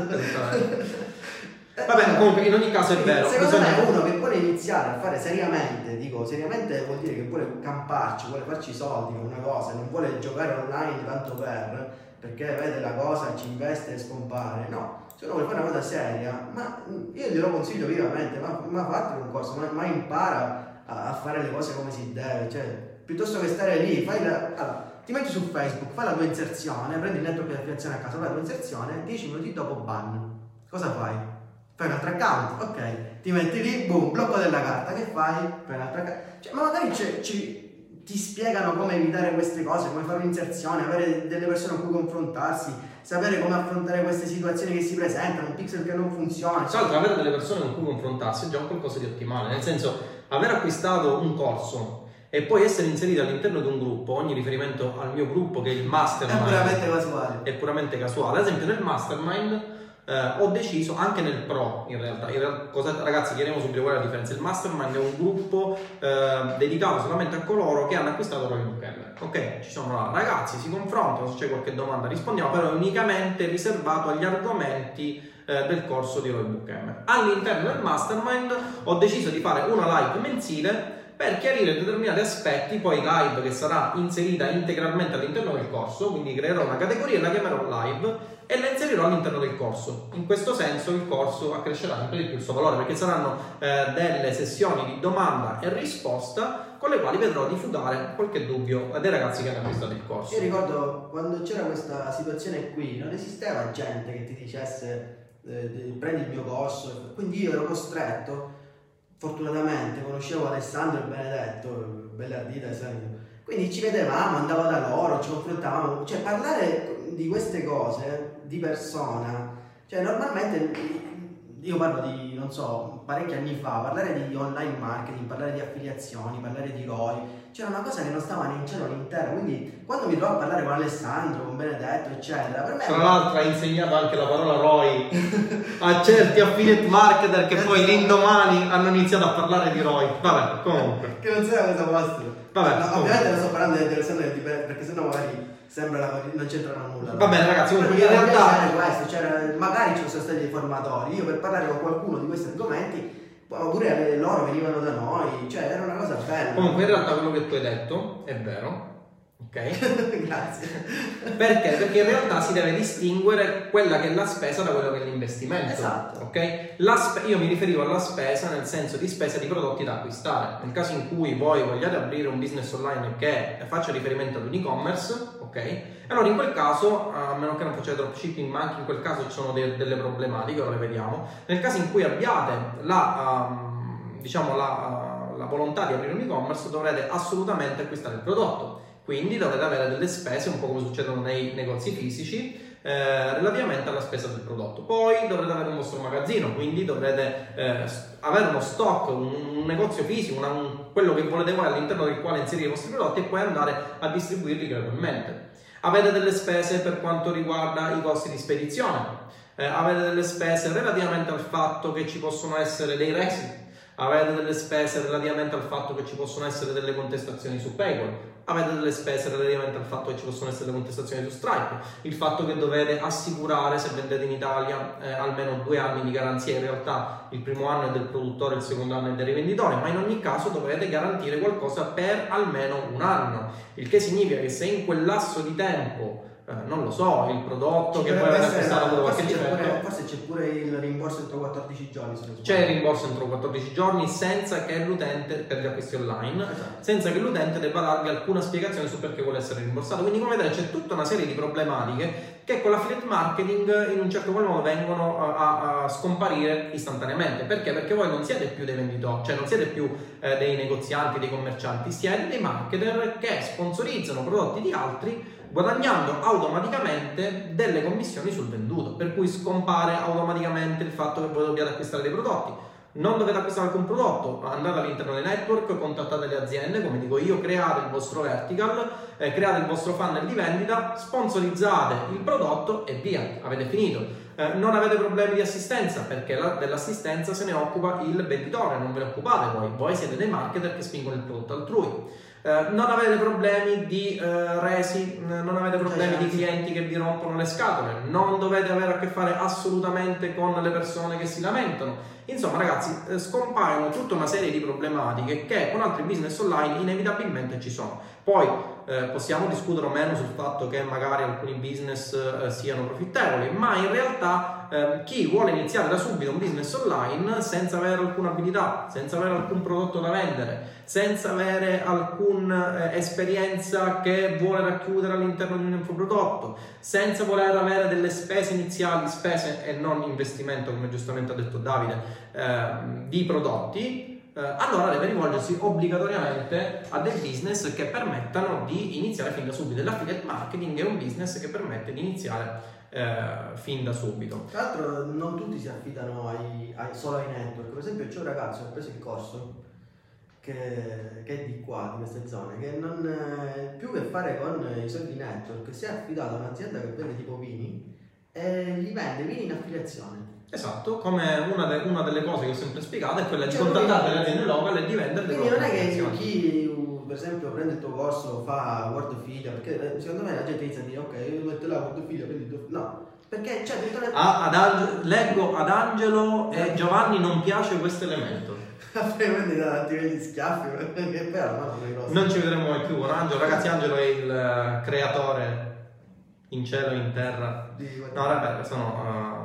Va bene, comunque in ogni caso è vero. Secondo bisogna... me uno che vuole iniziare a fare seriamente, dico seriamente vuol dire che vuole camparci, vuole farci soldi con una cosa, non vuole giocare online tanto per, perché vede la cosa, ci investe e scompare. No, se uno vuole fare una cosa seria, ma io glielo consiglio vivamente, ma, ma fate un corso, ma, ma impara a, a, fare le cose come si deve, cioè piuttosto che stare lì, fai la... Allora, ti metti su Facebook, fai la tua inserzione, prendi il network di affiliazione a casa, fai la tua inserzione, 10 minuti dopo ban. Cosa fai? fai un altro account, ok, ti metti lì, boom, blocco della carta, che fai? Fai un altro account. Cioè, ma magari ci, ti spiegano come evitare queste cose, come fare un'inserzione, avere delle persone con cui confrontarsi, sapere come affrontare queste situazioni che si presentano, un pixel che non funziona. Tra l'altro avere delle persone con cui confrontarsi è già qualcosa di ottimale, nel senso aver acquistato un corso e poi essere inserito all'interno di un gruppo, ogni riferimento al mio gruppo che è il mastermind è puramente casuale. È puramente casuale. Ad esempio nel mastermind eh, ho deciso anche nel pro in realtà, in realtà cosa, ragazzi chiariamo subito qual è la differenza. Il mastermind è un gruppo eh, dedicato solamente a coloro che hanno acquistato Roy Bookkeller ok ci sono là ragazzi si confrontano se c'è qualche domanda rispondiamo però è unicamente riservato agli argomenti eh, del corso di Roy Book M. All'interno del mastermind ho deciso di fare una live mensile per chiarire determinati aspetti, poi live che sarà inserita integralmente all'interno del corso, quindi creerò una categoria e la chiamerò live e la inserirò all'interno del corso. In questo senso il corso accrescerà sempre di più il suo valore perché saranno eh, delle sessioni di domanda e risposta con le quali vedrò di fugare qualche dubbio dei ragazzi che hanno acquistato il corso. Io ricordo quando c'era questa situazione qui, non esisteva gente che ti dicesse eh, prendi il mio corso, quindi io ero costretto, fortunatamente conoscevo Alessandro e Benedetto, bella ardita esempio, quindi ci vedevamo, andavo da loro, ci confrontavamo, cioè parlare di queste cose di persona, cioè normalmente io parlo di, non so, parecchi anni fa, parlare di online marketing, parlare di affiliazioni, parlare di ROI, c'era una cosa che non stava né in cielo né in terra, quindi quando mi trovo a parlare con Alessandro, con Benedetto, eccetera, per me... Tra l'altro ha insegnato anche la parola ROI a certi affiliate marketer che poi l'indomani hanno iniziato a parlare di ROI. Vabbè, comunque. che non sa cosa fosse. Vabbè, no, ovviamente non sto parlando di Alessandro perché sennò magari sembra la, non c'entrano nulla. Va bene ragazzi, comunque in realtà... Questo, cioè, magari ci sono stati dei formatori, io per parlare con qualcuno di questi argomenti oppure loro venivano da noi, cioè era una cosa bella. Comunque in realtà quello che tu hai detto è vero, Ok? <laughs> Grazie. Perché? Perché in realtà si deve distinguere quella che è la spesa da quello che è l'investimento. Esatto. Ok? Spe- io mi riferivo alla spesa nel senso di spesa di prodotti da acquistare. Nel caso in cui voi vogliate aprire un business online che faccia riferimento ad un e-commerce, ok? Allora in quel caso, a meno che non facciate dropshipping, ma anche in quel caso ci sono de- delle problematiche, ora le vediamo. Nel caso in cui abbiate la, um, diciamo, la, uh, la volontà di aprire un e-commerce, dovrete assolutamente acquistare il prodotto quindi dovrete avere delle spese, un po' come succedono nei negozi fisici, eh, relativamente alla spesa del prodotto. Poi dovrete avere un vostro magazzino, quindi dovrete eh, avere uno stock, un, un negozio fisico, una, un, quello che volete voi all'interno del quale inserire i vostri prodotti e poi andare a distribuirli gradualmente. Avete delle spese per quanto riguarda i costi di spedizione, eh, avete delle spese relativamente al fatto che ci possono essere dei resi avete delle spese relativamente al fatto che ci possono essere delle contestazioni su PayPal, avete delle spese relativamente al fatto che ci possono essere delle contestazioni su Stripe, il fatto che dovete assicurare se vendete in Italia eh, almeno due anni di garanzia, in realtà il primo anno è del produttore, il secondo anno è del rivenditore, ma in ogni caso dovete garantire qualcosa per almeno un anno, il che significa che se in quel lasso di tempo eh, non lo so, il prodotto Ci che poi avete acquistato qualche difetto. Forse c'è pure il rimborso entro 14 giorni. C'è il rimborso entro 14 giorni senza che l'utente, per gli acquisti online, esatto. senza che l'utente debba darvi alcuna spiegazione su perché vuole essere rimborsato. Quindi come vedete c'è tutta una serie di problematiche che con l'affiliate marketing in un certo qual modo vengono a, a, scomparire istantaneamente. Perché? Perché voi non siete più dei venditori, cioè non siete più eh, dei negozianti, dei commercianti, siete dei marketer che sponsorizzano prodotti di altri guadagnando automaticamente delle commissioni sul venduto, per cui scompare automaticamente il fatto che voi dobbiate acquistare dei prodotti. Non dovete acquistare alcun prodotto, andate all'interno dei network, contattate le aziende, come dico io, create il vostro vertical, eh, create il vostro funnel di vendita, sponsorizzate il prodotto e via, avete finito. Eh, non avete problemi di assistenza perché la, dell'assistenza se ne occupa il venditore, non ve ne occupate voi, voi siete dei marketer che spingono il prodotto altrui. Eh, non avete problemi di uh, resi, non avete problemi di clienti che vi rompono le scatole, non dovete avere a che fare assolutamente con le persone che si lamentano. Insomma, ragazzi, eh, scompaiono tutta una serie di problematiche che con altri business online inevitabilmente ci sono. Poi eh, possiamo discutere o meno sul fatto che magari alcuni business eh, siano profittevoli, ma in realtà eh, chi vuole iniziare da subito un business online senza avere alcuna abilità, senza avere alcun prodotto da vendere, senza avere alcuna eh, esperienza che vuole racchiudere all'interno di un infoprodotto, senza voler avere delle spese iniziali, spese e non investimento, come giustamente ha detto Davide, eh, di prodotti, eh, allora deve rivolgersi obbligatoriamente a dei business che permettano di iniziare fin da subito. L'affiliate marketing è un business che permette di iniziare eh, fin da subito. Tra l'altro non tutti si affidano ai, ai, solo ai network, per esempio c'è un ragazzo che ha preso il corso che, è di qua, di queste zone, che non eh, più che fare con i soldi network, si è affidato a un'azienda che vende tipo vini e li vende vini in affiliazione. Esatto, come una, de, una, delle cose che ho sempre spiegato è quella di cioè, contattare le aziende local e di vendere Quindi non è che chi per esempio prende il tuo corso, fa word figlia, perché eh, secondo me la gente inizia a dire ok, io metto là word figlia, prendi il tuo... No, Perché, cioè, le... ah, ad Ange- leggo ad Angelo e Giovanni non piace questo elemento. <laughs> Quindi da gli schiaffi, <laughs> che però no, non ci vedremo mai più con Angelo. Ragazzi, Angelo è il uh, creatore in cielo e in terra. No, vabbè, sono uh,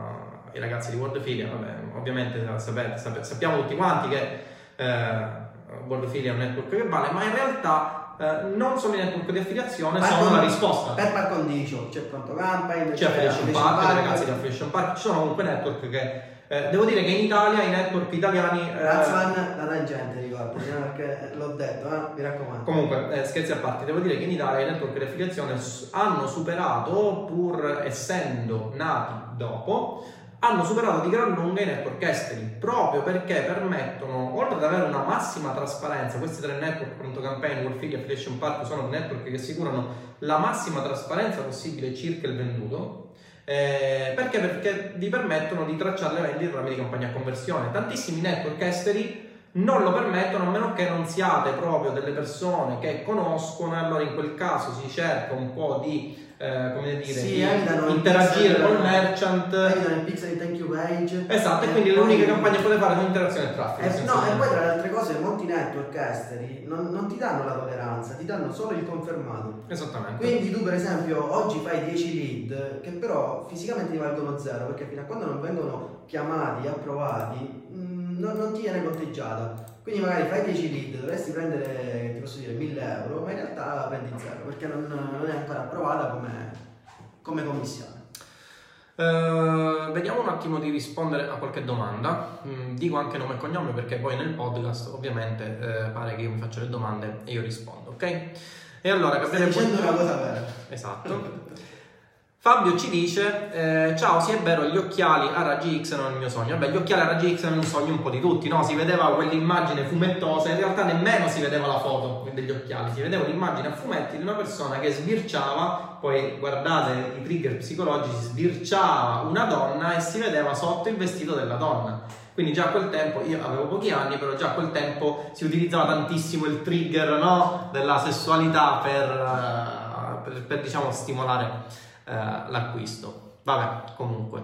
i ragazzi di World Filia, vabbè, ovviamente sapete, sappiamo tutti quanti che uh, World Filia è un network che vale, ma in realtà Uh, non sono i network di affiliazione, sono con, la risposta. Per par condicio, c'è Pronto Campaign, c'è Affiliation Park, i ragazzi di Affiliation Park, ci sono comunque network che eh, devo dire che in Italia i network italiani. Eh, Razvan la tangente, ricordo, perché l'ho detto, eh, mi raccomando. Comunque, eh, scherzi a parte, devo dire che in Italia i network di affiliazione hanno superato, pur essendo nati dopo, hanno superato di gran lunga i network esteri proprio perché permettono, oltre ad avere una massima trasparenza, questi tre network, Pronto Campaign, Wolfig e Affiliation Park, sono network che assicurano la massima trasparenza possibile circa il venduto eh, perché? Perché vi permettono di tracciare le vendite tramite campagna a conversione. Tantissimi network esteri non lo permettono a meno che non siate proprio delle persone che conoscono, allora in quel caso si cerca un po' di eh, come dire, sì, interagire con il merchant. Evitano il pixel di thank you page. Esatto, e quindi le uniche campagne che potete fare sono interazione e traffico. Eh, no, e poi tra le altre cose, molti network esteri non, non, ti danno la tolleranza, ti danno solo il confermato. Esattamente. Quindi tu, per esempio, oggi fai 10 lead che però fisicamente ti valgono zero, perché fino a quando non vengono chiamati, approvati, mh, mm, non, non ti viene conteggiata. Quindi magari fai 10 lead, dovresti prendere, ti posso dire, 1000 euro, ma in realtà prendi zero perché non, non è ancora approvata come, come commissione. Uh, vediamo un attimo di rispondere a qualche domanda. Mm, dico anche nome e cognome perché poi nel podcast ovviamente eh, pare che io mi faccia le domande e io rispondo, ok? E allora Gabriele. Stai dicendo una cosa vera. Esatto. <laughs> Fabio ci dice: eh, Ciao, sì, è vero, gli occhiali a raggi X non è il mio sogno. Vabbè, gli occhiali a raggi X è un sogno un po' di tutti, no? Si vedeva quell'immagine fumettosa, in realtà nemmeno si vedeva la foto degli occhiali, si vedeva un'immagine a fumetti di una persona che sbirciava, poi guardate i trigger psicologici, sbirciava una donna e si vedeva sotto il vestito della donna. Quindi già a quel tempo, io avevo pochi anni, però già a quel tempo si utilizzava tantissimo il trigger no? della sessualità per, per, per diciamo, stimolare eh, l'acquisto. Vabbè, comunque.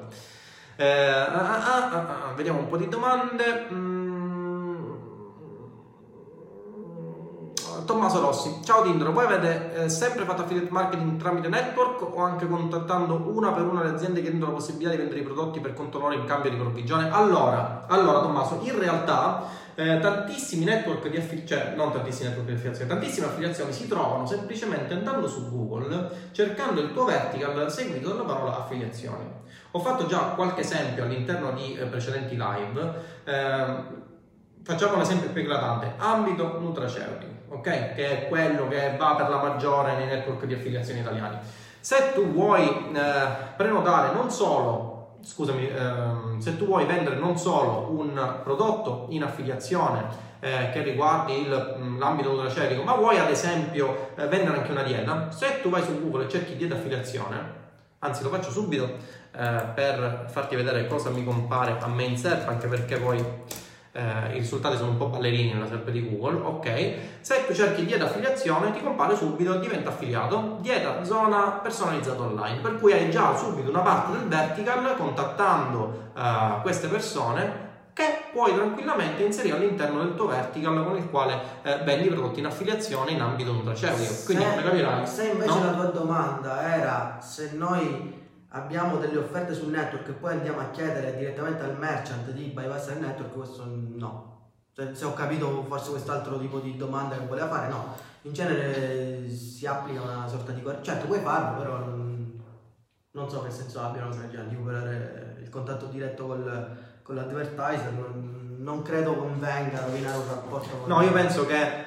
Eh, ah, ah, ah, vediamo un po' di domande. Mm. Tommaso Rossi, ciao Tindro, voi avete eh, sempre fatto affiliate marketing tramite network o anche contattando una per una le aziende che hanno la possibilità di vendere i prodotti per conto loro in cambio di provvigione? Allora, allora Tommaso, in realtà eh, tantissimi network di affiliazione, cioè non tantissimi network di affiliazione, tantissime affiliazioni si trovano semplicemente andando su Google, cercando il tuo vertical seguito dalla parola affiliazioni. Ho fatto già qualche esempio all'interno di eh, precedenti live. Eh, facciamo l'esempio più eclatante, ambito nutraceutico, ok? Che è quello che va per la maggiore nei network di affiliazioni italiani. Se tu vuoi eh, prenotare non solo scusami, ehm, se tu vuoi vendere non solo un prodotto in affiliazione eh, che riguardi il, mm, l'ambito nutraceutico, ma vuoi ad esempio eh, vendere anche una dieta, se tu vai su Google e cerchi dieta affiliazione, anzi lo faccio subito eh, per farti vedere cosa mi compare a me in SERP, anche perché poi eh, i risultati sono un po' ballerini nella SERP di Google, ok? Se tu cerchi dieta affiliazione ti compare subito diventa affiliato, dieta zona personalizzata online, per cui hai già subito una parte del vertical contattando uh, queste persone che puoi tranquillamente inserire all'interno del tuo vertical con il quale eh, vendi prodotti in affiliazione in ambito nutraceutico. Quindi se, capirai. Se invece no? la tua domanda era se noi abbiamo delle offerte sul network e poi andiamo a chiedere direttamente al merchant di bypass il network, questo no. Cioè, se ho capito forse quest'altro tipo di domanda che voleva fare, no. In genere si applica una sorta di... Certo, puoi farlo, però non, so che senso abbia una cosa di operare il contatto diretto col, con l'advertiser, non, non credo convenga rovinare un rapporto con... No, io penso che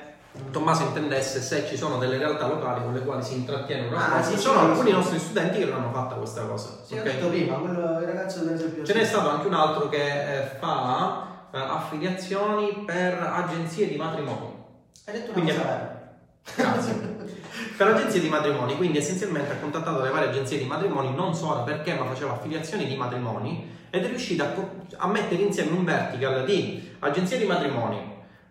Tommaso intendesse se ci sono delle realtà locali con le quali si intrattiene una ah, sì, ci sono alcuni sì. nostri studenti che l'hanno fatta questa cosa. Sì, okay? ho detto prima, quello, il ragazzo per esempio. Ce n'è stato anche un altro che eh, fa eh, affiliazioni per agenzie di matrimoni. Hai detto una quindi, cosa Grazie. per agenzie di matrimoni, quindi essenzialmente ha contattato le varie agenzie di matrimoni non solo perché ma faceva affiliazioni di matrimoni ed è riuscita a, a mettere insieme un vertical di agenzie di matrimoni,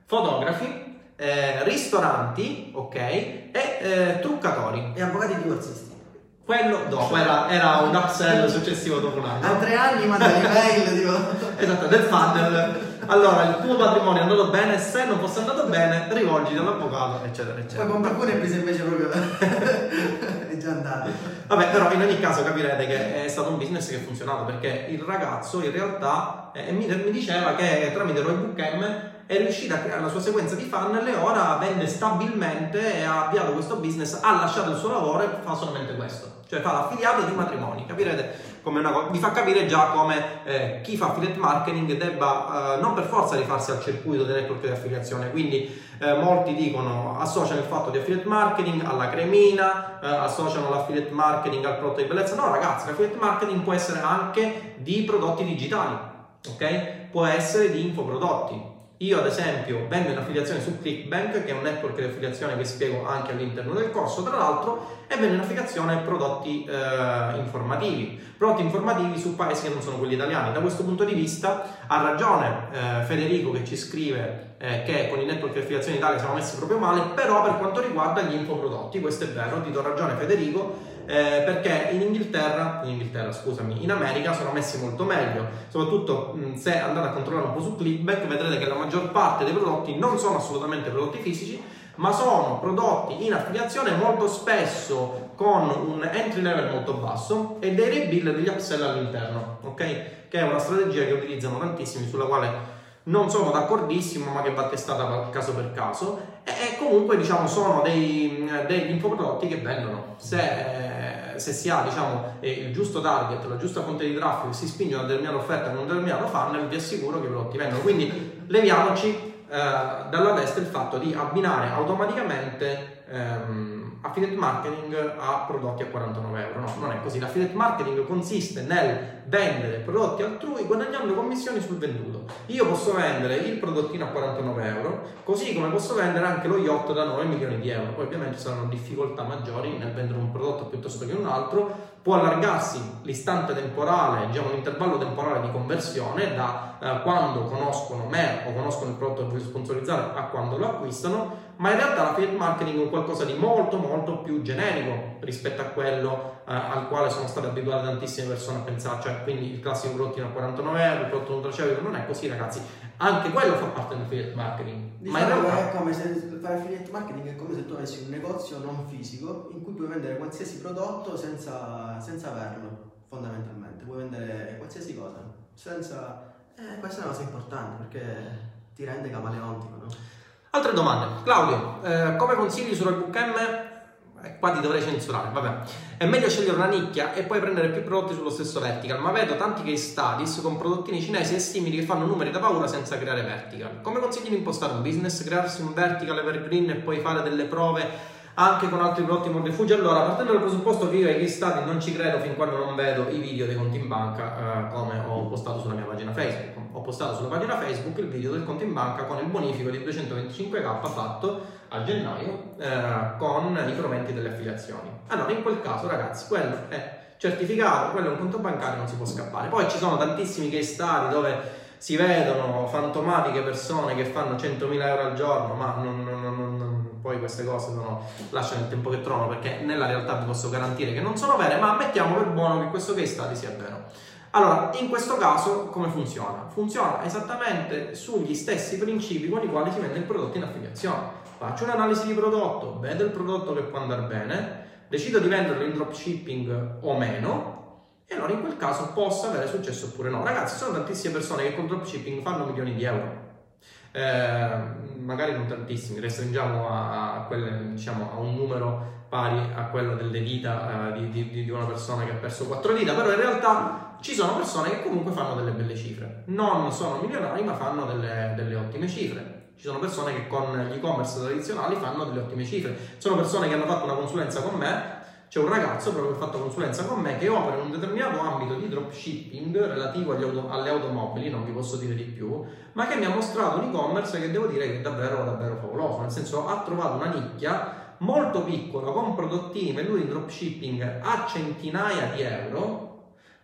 fotografi eh, ristoranti, ok, e eh, truccatori. E avvocati divorzisti. quello dopo era, era un upsell successivo dopo un anno. A tre anni manda l'email <laughs> tipo. esatto, del funnel. Allora, il tuo patrimonio è andato bene, se non fosse andato bene, rivolgiti all'avvocato, eccetera, eccetera. Poi compra pure e invece proprio <laughs> è già andato. Vabbè, però in ogni caso capirete che è stato un business che ha funzionato perché il ragazzo in realtà eh, mi, mi diceva che tramite Roybook M è riuscita a creare la sua sequenza di funnel e ora vende stabilmente e ha avviato questo business, ha lasciato il suo lavoro e fa solamente questo. Cioè fa l'affiliato di matrimoni, capirete? Come una cosa, vi fa capire già come eh, chi fa affiliate marketing debba eh, non per forza rifarsi al circuito del network di affiliazione, quindi eh, molti dicono associano il fatto di affiliate marketing alla cremina, eh, associano l'affiliate marketing al prodotto di bellezza, no ragazzi, l'affiliate marketing può essere anche di prodotti digitali, ok? Può essere di infoprodotti, io ad esempio vendo in affiliazione su ClickBank, che è un network di affiliazione che spiego anche all'interno del corso, tra l'altro, e vendo in affiliazione prodotti eh, informativi, prodotti informativi su paesi che non sono quelli italiani. Da questo punto di vista ha ragione eh, Federico che ci scrive eh, che con i network di affiliazione in Italia siamo messi proprio male, però per quanto riguarda gli infoprodotti, questo è vero, ti do ragione Federico, eh, perché in Inghilterra, in Inghilterra, scusami, in America sono messi molto meglio. Soprattutto mh, se andate a controllare un po' su Clickback, vedrete che la maggior parte dei prodotti non sono assolutamente prodotti fisici, ma sono prodotti in affiliazione molto spesso con un entry level molto basso e dei rebill degli upsell all'interno, ok? Che è una strategia che utilizzano tantissimi sulla quale non sono d'accordissimo, ma che va testata caso per caso. E, comunque, diciamo, sono dei, degli infoprodotti che vendono. Se, se si ha, diciamo, il giusto target, la giusta fonte di traffico, si spinge una determinata offerta con un determinato funnel, vi assicuro che i prodotti vendono. Quindi leviamoci eh, dalla testa il fatto di abbinare automaticamente ehm, affiliate marketing a prodotti a 49 euro. No, non è così. L'affiliate marketing consiste nel vendere prodotti altrui guadagnando commissioni sul venduto. Io posso vendere il prodottino a 49 euro, così come posso vendere anche lo yacht da 9 milioni di euro. Poi ovviamente saranno difficoltà maggiori nel vendere un prodotto piuttosto che un altro. Può allargarsi l'istante temporale, diciamo l'intervallo temporale di conversione da eh, quando conoscono me o conoscono il prodotto che voglio sponsorizzare a quando lo acquistano ma in realtà l'affiliate marketing è qualcosa di molto molto più generico rispetto a quello eh, al quale sono state abituate tantissime persone a pensare, cioè quindi il classico prodottino a 49 euro, il prodotto nutraceutico, non è così ragazzi, anche quello fa parte dell'affiliate marketing. Diciamo ma in realtà è come se fare affiliate marketing è come se tu avessi un negozio non fisico in cui puoi vendere qualsiasi prodotto senza, senza averlo, fondamentalmente, puoi vendere qualsiasi cosa, senza... Eh, questa è una cosa importante perché ti rende camaleontico, no? Altre domande. Claudio, eh, come consigli sull'ebook M? Eh, qua ti dovrei censurare, vabbè. È meglio scegliere una nicchia e poi prendere più prodotti sullo stesso vertical, ma vedo tanti case studies con prodottini cinesi e simili che fanno numeri da paura senza creare vertical. Come consigli di impostare un business, crearsi un vertical evergreen e poi fare delle prove anche con altri prodotti in rifugio. Allora, partendo dal presupposto che io ai case study non ci credo fin quando non vedo i video dei conti in banca, eh, come ho postato sulla mia pagina Facebook. Ho postato sulla pagina Facebook il video del conto in banca con il bonifico di 225k fatto a gennaio eh, con i proventi delle affiliazioni. Allora, in quel caso, ragazzi, quello è certificato, quello è un conto bancario, non si può scappare. Poi ci sono tantissimi case study dove si vedono fantomatiche persone che fanno 100.000 euro al giorno, ma non, non, non, non, poi queste cose sono, lasciano il tempo che trovano perché nella realtà vi posso garantire che non sono vere, ma mettiamo per buono che questo case study sia vero. Allora, in questo caso come funziona? Funziona esattamente sugli stessi principi con i quali si vende il prodotto in affiliazione. Faccio un'analisi di prodotto, vedo il prodotto che può andare bene, decido di venderlo in dropshipping o meno, e allora in quel caso possa avere successo oppure no. Ragazzi, sono tantissime persone che con dropshipping fanno milioni di euro. Eh, magari non tantissimi, restringiamo a, a, quelle, diciamo, a, un numero pari a quello delle dita eh, di, di, di, una persona che ha perso 4 dita, però in realtà ci sono persone che comunque fanno delle belle cifre. Non sono milionari, ma fanno delle, delle ottime cifre. Ci sono persone che con gli e-commerce tradizionali fanno delle ottime cifre. Sono persone che hanno fatto una consulenza con me c'è un ragazzo proprio che ha fatto consulenza con me che opera in un determinato ambito di dropshipping relativo auto, alle automobili, non vi posso dire di più, ma che mi ha mostrato un e-commerce che devo dire che è davvero, davvero favoloso, nel senso ha trovato una nicchia molto piccola con prodottini venduti in dropshipping a centinaia di euro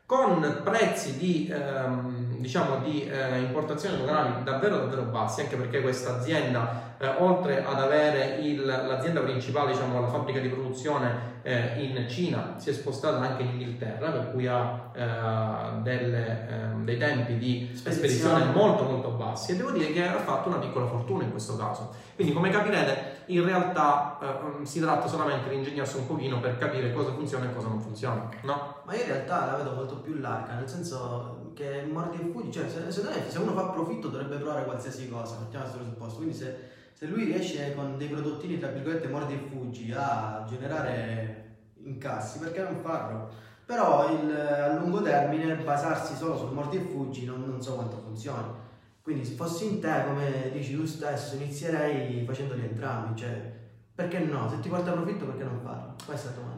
con prezzi di ehm, diciamo di eh, importazione doganali davvero davvero bassi, anche perché questa azienda, eh, oltre ad avere il, l'azienda principale, diciamo la fabbrica di produzione eh, in Cina, si è spostata anche in Inghilterra, per cui ha eh, delle, ehm, dei tempi di spedizione molto molto bassi e devo dire che ha fatto una piccola fortuna in questo caso. Quindi come capirete in realtà eh, si tratta solamente di ingegnarsi un pochino per capire cosa funziona e cosa non funziona, no? Ma io in realtà la vedo molto più larga, nel senso che mordi e fuggi, cioè se, se, uno fa profitto dovrebbe provare qualsiasi cosa, mettiamo questo presupposto, quindi se, se lui riesce con dei prodottini tra virgolette mordi e fuggi a generare incassi, perché non farlo? Però il, a lungo termine basarsi solo sul mordi e fuggi non, non so quanto funzioni. Quindi se fossi in te, come dici tu stesso, inizierei facendoli entrambi, cioè perché no? Se ti porta profitto perché non farlo? Questa è la domanda.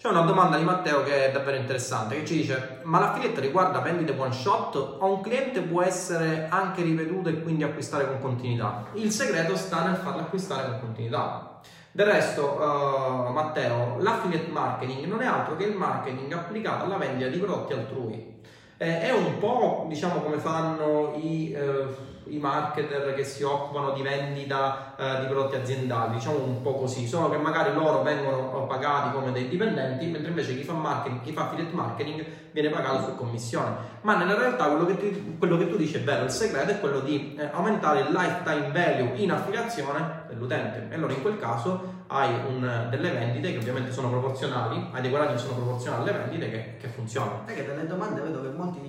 C'è una domanda di Matteo che è davvero interessante, che ci dice, ma l'affiliate riguarda vendite one shot o un cliente può essere anche ripetuto e quindi acquistare con continuità? Il segreto sta nel farlo acquistare con continuità. Del resto, uh, Matteo, l'affiliate marketing non è altro che il marketing applicato alla vendita di prodotti altrui. Eh, è un po' diciamo come fanno i, eh, i marketer che si occupano di vendita eh, di prodotti aziendali, diciamo un po' così, solo che magari loro vengono pagati come dei dipendenti, mentre invece chi fa marketing, chi fa affiliate marketing viene pagato su commissione. Ma nella realtà quello che, ti, quello che tu dici è vero, il segreto è quello di eh, aumentare il lifetime value in affiliazione dell'utente. E allora in quel caso hai un, delle vendite che ovviamente sono proporzionali, hai dei guadagni che sono proporzionali alle vendite che, che funzionano. È che dalle domande vedo che molti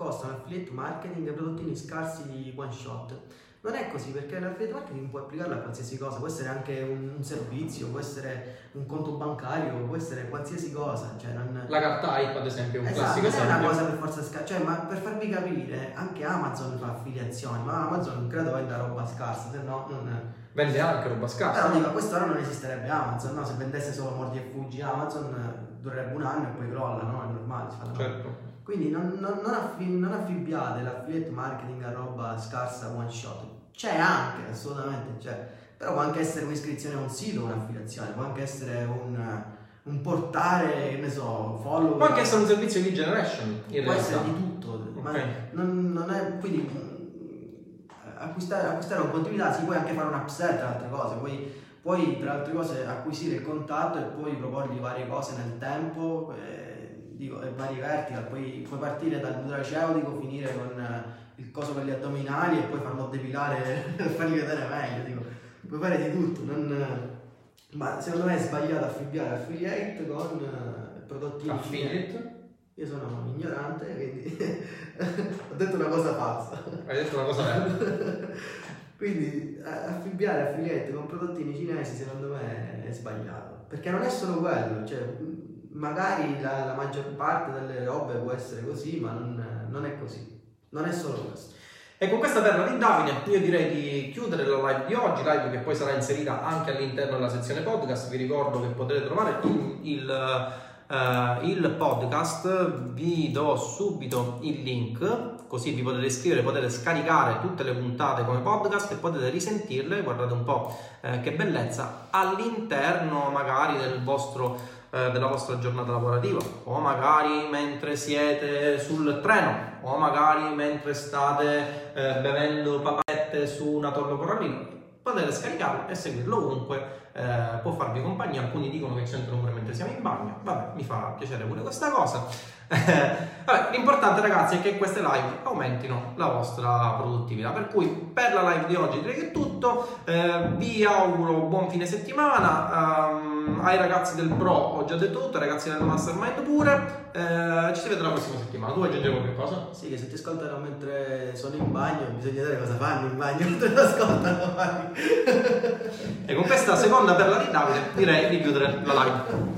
eh, accostano affiliate marketing e prodottini scarsi di one shot. Non è così perché l'affiliate marketing può applicarlo a qualsiasi cosa, può essere anche un, un, servizio, può essere un conto bancario, può essere qualsiasi cosa. Cioè non... La carta IP ad esempio è un esatto, classico non esempio. è una cosa per forza scarsa, cioè, ma per farvi capire, anche Amazon fa affiliazioni, ma Amazon non credo venda roba scarsa, se no non Vende anche roba scarsa. Però dico, a quest'ora non esisterebbe Amazon, no? Se vendesse solo mordi e fuggi Amazon durerebbe un anno e poi crolla, no? È normale, si fa certo. Quindi non, non, non, affi- non affibbiate l'affiliate marketing a roba scarsa one shot. C'è anche, assolutamente c'è. Però può anche essere un'iscrizione a un sito, un'affiliazione, può anche essere un, un portare, che ne so, follow. Può anche essere un servizio di generation. può realtà. essere di tutto. Okay. Ma non, non è, quindi acquistare, acquistare con continuità si può anche fare un upsell tra altre cose, puoi, puoi tra altre cose acquisire il contatto e poi proporgli varie cose nel tempo, eh, dico, e vari vertical, puoi, puoi partire dal nutraceutico, finire con eh, il coso per gli addominali e poi farlo depilare <laughs> per fargli vedere meglio, dico, puoi fare di tutto, non, ma secondo me è sbagliato affibbiare affiliate con eh, prodotti affiliate? Io sono un ignorante, quindi <laughs> ho detto una cosa falsa. Hai detto una cosa vera. <laughs> quindi affibbiare affiliate con prodottini cinesi secondo me è sbagliato. Perché non è solo quello, cioè magari la, la maggior parte delle robe può essere così, ma non, non è così. Non è solo questo. E con questa perla di Davide io direi di chiudere la live di oggi, live che poi sarà inserita anche all'interno della sezione podcast. Vi ricordo che potete trovare il, il uh, il podcast, vi do subito il link, così vi potete iscrivere, potete scaricare tutte le puntate come podcast e potete risentirle, guardate un po' eh, che bellezza, all'interno magari del vostro, eh, della vostra giornata lavorativa. O magari mentre siete sul treno o magari mentre state eh, bevendo papette su una torre corallina potete scaricarlo e seguirlo ovunque eh, può farvi compagnia, alcuni dicono che sentono pure mentre siamo in bagno, vabbè mi fa piacere pure questa cosa. <laughs> vabbè, l'importante ragazzi è che queste live aumentino la vostra produttività, per cui per la live di oggi direi che è tutto, eh, vi auguro buon fine settimana, um, ai ragazzi del Pro ho già detto tutto, ai ragazzi del Mastermind pure, eh, ci si vede la prossima settimana, tu aggiungi qualche cosa? Sì, che se ti ascoltano mentre sono in bagno bisogna vedere cosa fanno in bagno <laughs> mentre ti ascoltano. e con questa seconda perla di Davide direi di chiudere la live.